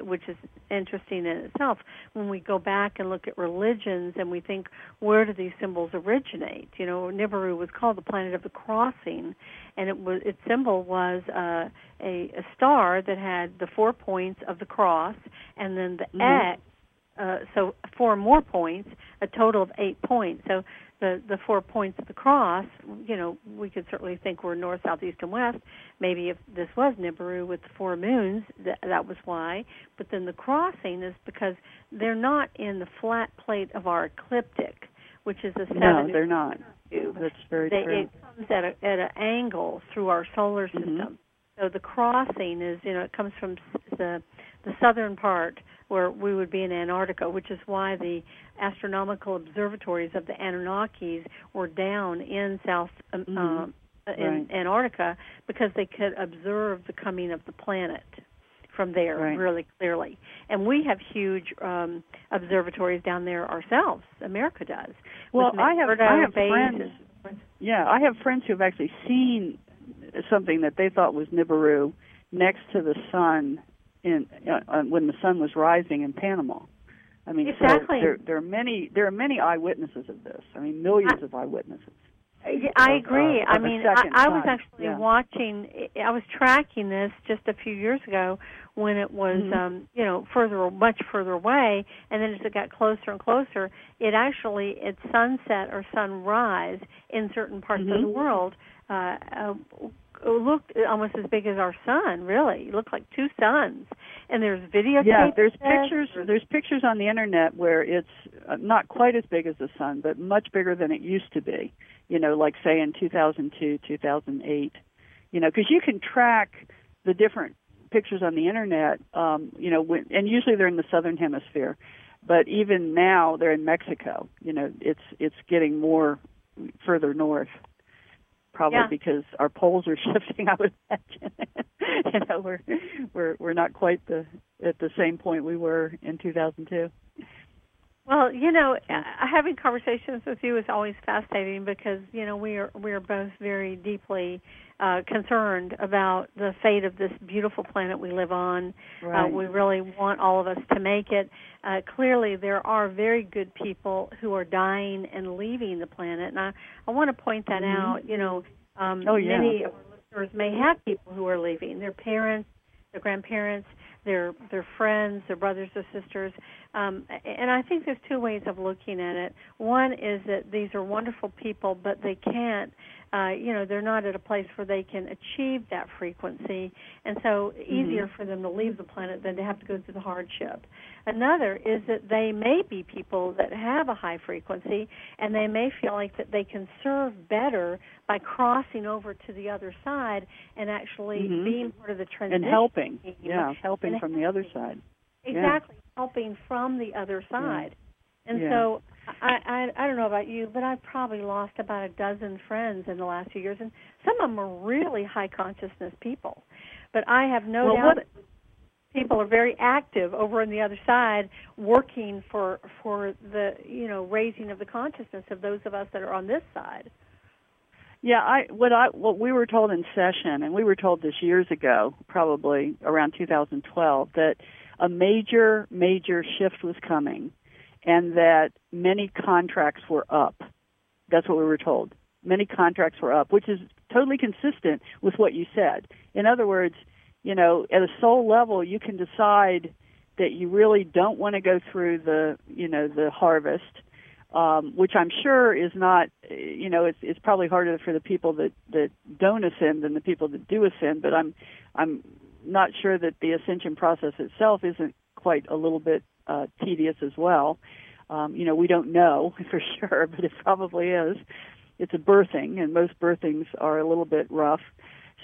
which is interesting in itself. When we go back and look at religions and we think, where do these symbols originate? You know, Nibiru was called the planet of the crossing, and it was its symbol was uh, a, a star that had the four points of the cross, and then the mm-hmm. X. Uh, so four more points, a total of eight points. So the the four points of the cross, you know, we could certainly think we're north, south, east, and west. Maybe if this was Nibiru with the four moons, that that was why. But then the crossing is because they're not in the flat plate of our ecliptic, which is a seven. No, they're not. That's very they, true. It comes at a, at an angle through our solar system. Mm-hmm. So the crossing is, you know, it comes from the the southern part where we would be in Antarctica, which is why the astronomical observatories of the Anunnakis were down in South um, mm-hmm. um, in right. Antarctica because they could observe the coming of the planet from there right. really clearly. And we have huge um, observatories down there ourselves. America does. Well, I have I have friends. and, yeah, I have friends who have actually seen something that they thought was Nibiru next to the sun in uh, when the sun was rising in Panama. I mean, exactly. so there, there are many there are many eyewitnesses of this. I mean, millions I, of eyewitnesses. I agree. Of, uh, I mean, I, I was actually yeah. watching. I was tracking this just a few years ago when it was, mm-hmm. um, you know, further, much further away, and then as it got closer and closer, it actually its sunset or sunrise in certain parts mm-hmm. of the world uh, uh, looked almost as big as our sun. Really, it looked like two suns. And there's video. Yeah, there's pictures. There's pictures on the internet where it's uh, not quite as big as the sun, but much bigger than it used to be. You know, like say in 2002, 2008. You know, because you can track the different pictures on the internet. Um, you know, when, and usually they're in the southern hemisphere, but even now they're in Mexico. You know, it's it's getting more further north probably yeah. because our poles are <laughs> shifting. I would imagine. <laughs> you know, we're we're we're not quite the at the same point we were in 2002. Well, you know, having conversations with you is always fascinating because you know we are we are both very deeply uh, concerned about the fate of this beautiful planet we live on. Right. Uh, we really want all of us to make it. Uh, clearly, there are very good people who are dying and leaving the planet, and I I want to point that mm-hmm. out. You know, um, oh, yeah. many of our listeners may have people who are leaving, their parents, their grandparents their their friends, their brothers or sisters. Um, and I think there's two ways of looking at it. One is that these are wonderful people, but they can't, uh, you know, they're not at a place where they can achieve that frequency, and so easier mm-hmm. for them to leave the planet than to have to go through the hardship. Another is that they may be people that have a high frequency, and they may feel like that they can serve better by crossing over to the other side and actually mm-hmm. being part of the transition. And helping, team. yeah, helping and from the other side. Exactly, yeah. helping from the other side. Yeah. And yeah. so I, I I don't know about you, but I've probably lost about a dozen friends in the last few years, and some of them are really high consciousness people. But I have no well, doubt what, people are very active over on the other side, working for for the you know raising of the consciousness of those of us that are on this side. Yeah, I what I what we were told in session, and we were told this years ago, probably around 2012, that a major major shift was coming, and that many contracts were up. That's what we were told. Many contracts were up, which is totally consistent with what you said. In other words, you know, at a soul level, you can decide that you really don't want to go through the, you know, the harvest um, which I'm sure is not, you know, it's it's probably harder for the people that that don't ascend than the people that do ascend. But I'm I'm not sure that the ascension process itself isn't quite a little bit uh, tedious as well. Um, you know, we don't know <laughs> for sure, but it probably is. It's a birthing, and most birthings are a little bit rough.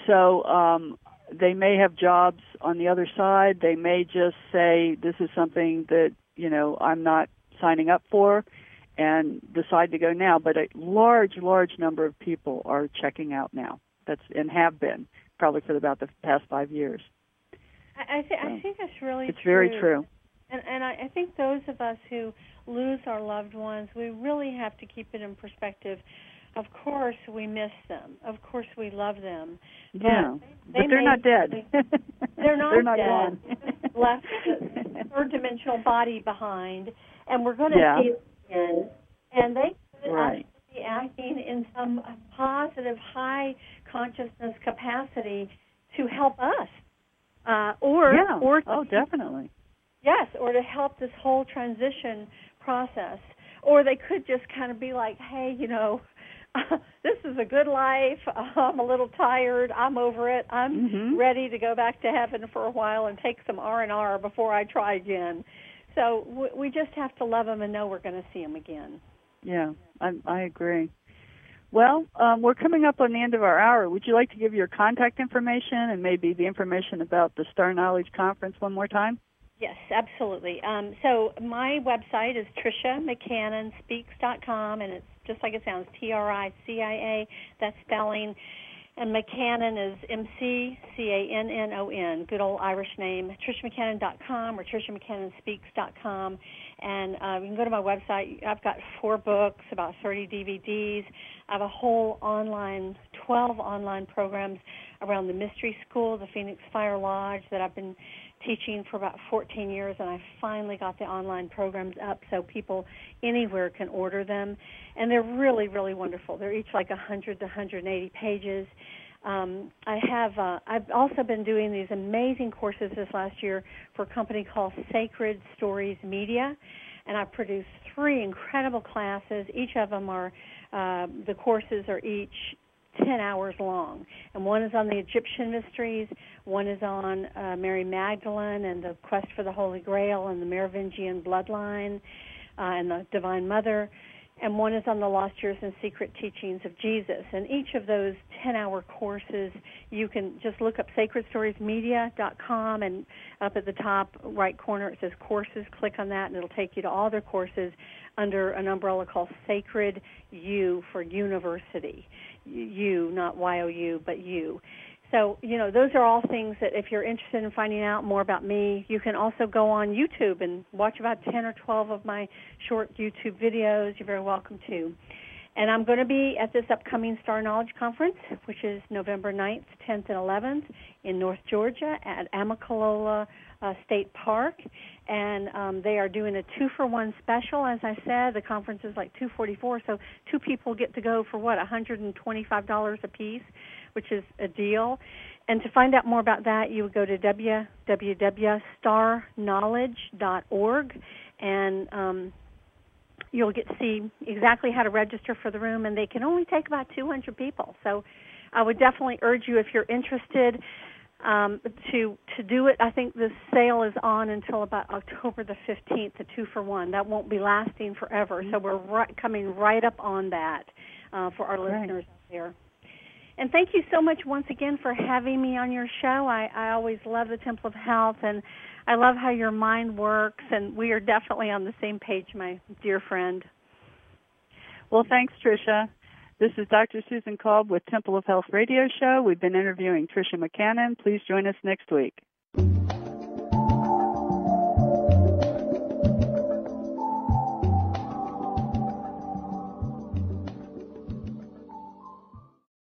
So um, they may have jobs on the other side. They may just say, "This is something that you know I'm not signing up for." and decide to go now. But a large, large number of people are checking out now. That's and have been probably for about the past five years. I, I, th- so I think that's really it's true. very true. And, and I, I think those of us who lose our loved ones, we really have to keep it in perspective. Of course, we miss them. Of course, we love them. Yeah, but, they they're not dead. <laughs> They're not they're not dead. gone. <laughs> Left the third dimensional body behind, and we're going to yeah. see in, and they could right. be acting in some positive, high consciousness capacity to help us, uh, or yeah. or oh, definitely. Yes, or to help this whole transition process, or they could just kind of be like, hey, you know. <laughs> this is a good life. <laughs> I'm a little tired. I'm over it. I'm mm-hmm. ready to go back to heaven for a while and take some R and R before I try again. So we just have to love them and know we're going to see them again. Yeah, I, I agree. Well, um, we're coming up on the end of our hour. Would you like to give your contact information and maybe the information about the Star Knowledge Conference one more time? Yes, absolutely. Um, so my website is TriciaMcCannonspeaks.com, and it's just like it sounds, T-R-I-C-I-A. That's spelling. And McCannon is M C C A N N O N, good old Irish name. TriciaMcCannon.com or TriciaMcCannonSpeaks.com. And uh, you can go to my website. I've got four books, about 30 DVDs. I have a whole online, 12 online programs around the Mystery School, the Phoenix Fire Lodge that I've been teaching for about 14 years, and I finally got the online programs up so people anywhere can order them, and they're really, really wonderful. They're each like 100 to 180 pages. Um, I have. Uh, I've also been doing these amazing courses this last year for a company called Sacred Stories Media, and I've produced three incredible classes. Each of them are. Uh, the courses are each 10 hours long. And one is on the Egyptian mysteries, one is on uh, Mary Magdalene and the quest for the Holy Grail and the Merovingian bloodline uh, and the Divine Mother, and one is on the lost years and secret teachings of Jesus. And each of those 10 hour courses, you can just look up sacredstoriesmedia.com and up at the top right corner it says courses. Click on that and it'll take you to all their courses under an umbrella called Sacred U for University. U, not Y O U, but you. So, you know, those are all things that if you're interested in finding out more about me, you can also go on YouTube and watch about 10 or 12 of my short YouTube videos. You're very welcome to. And I'm going to be at this upcoming Star Knowledge Conference, which is November 9th, 10th, and 11th in North Georgia at Amicalola uh, State Park, and um, they are doing a two for one special. As I said, the conference is like two forty four, so two people get to go for what one hundred and twenty five dollars a piece, which is a deal. And to find out more about that, you would go to www.starknowledge.org, and um, you'll get to see exactly how to register for the room. And they can only take about 200 people, so I would definitely urge you if you're interested um, to to do it. I think the sale is on until about October the 15th, the two for one. That won't be lasting forever. So we're right, coming right up on that uh, for our right. listeners out there. And thank you so much once again for having me on your show. I, I always love the Temple of Health, and I love how your mind works. And we are definitely on the same page, my dear friend. Well, thanks, Tricia. This is Dr. Susan Kolb with Temple of Health Radio Show. We've been interviewing Tricia McCannon. Please join us next week.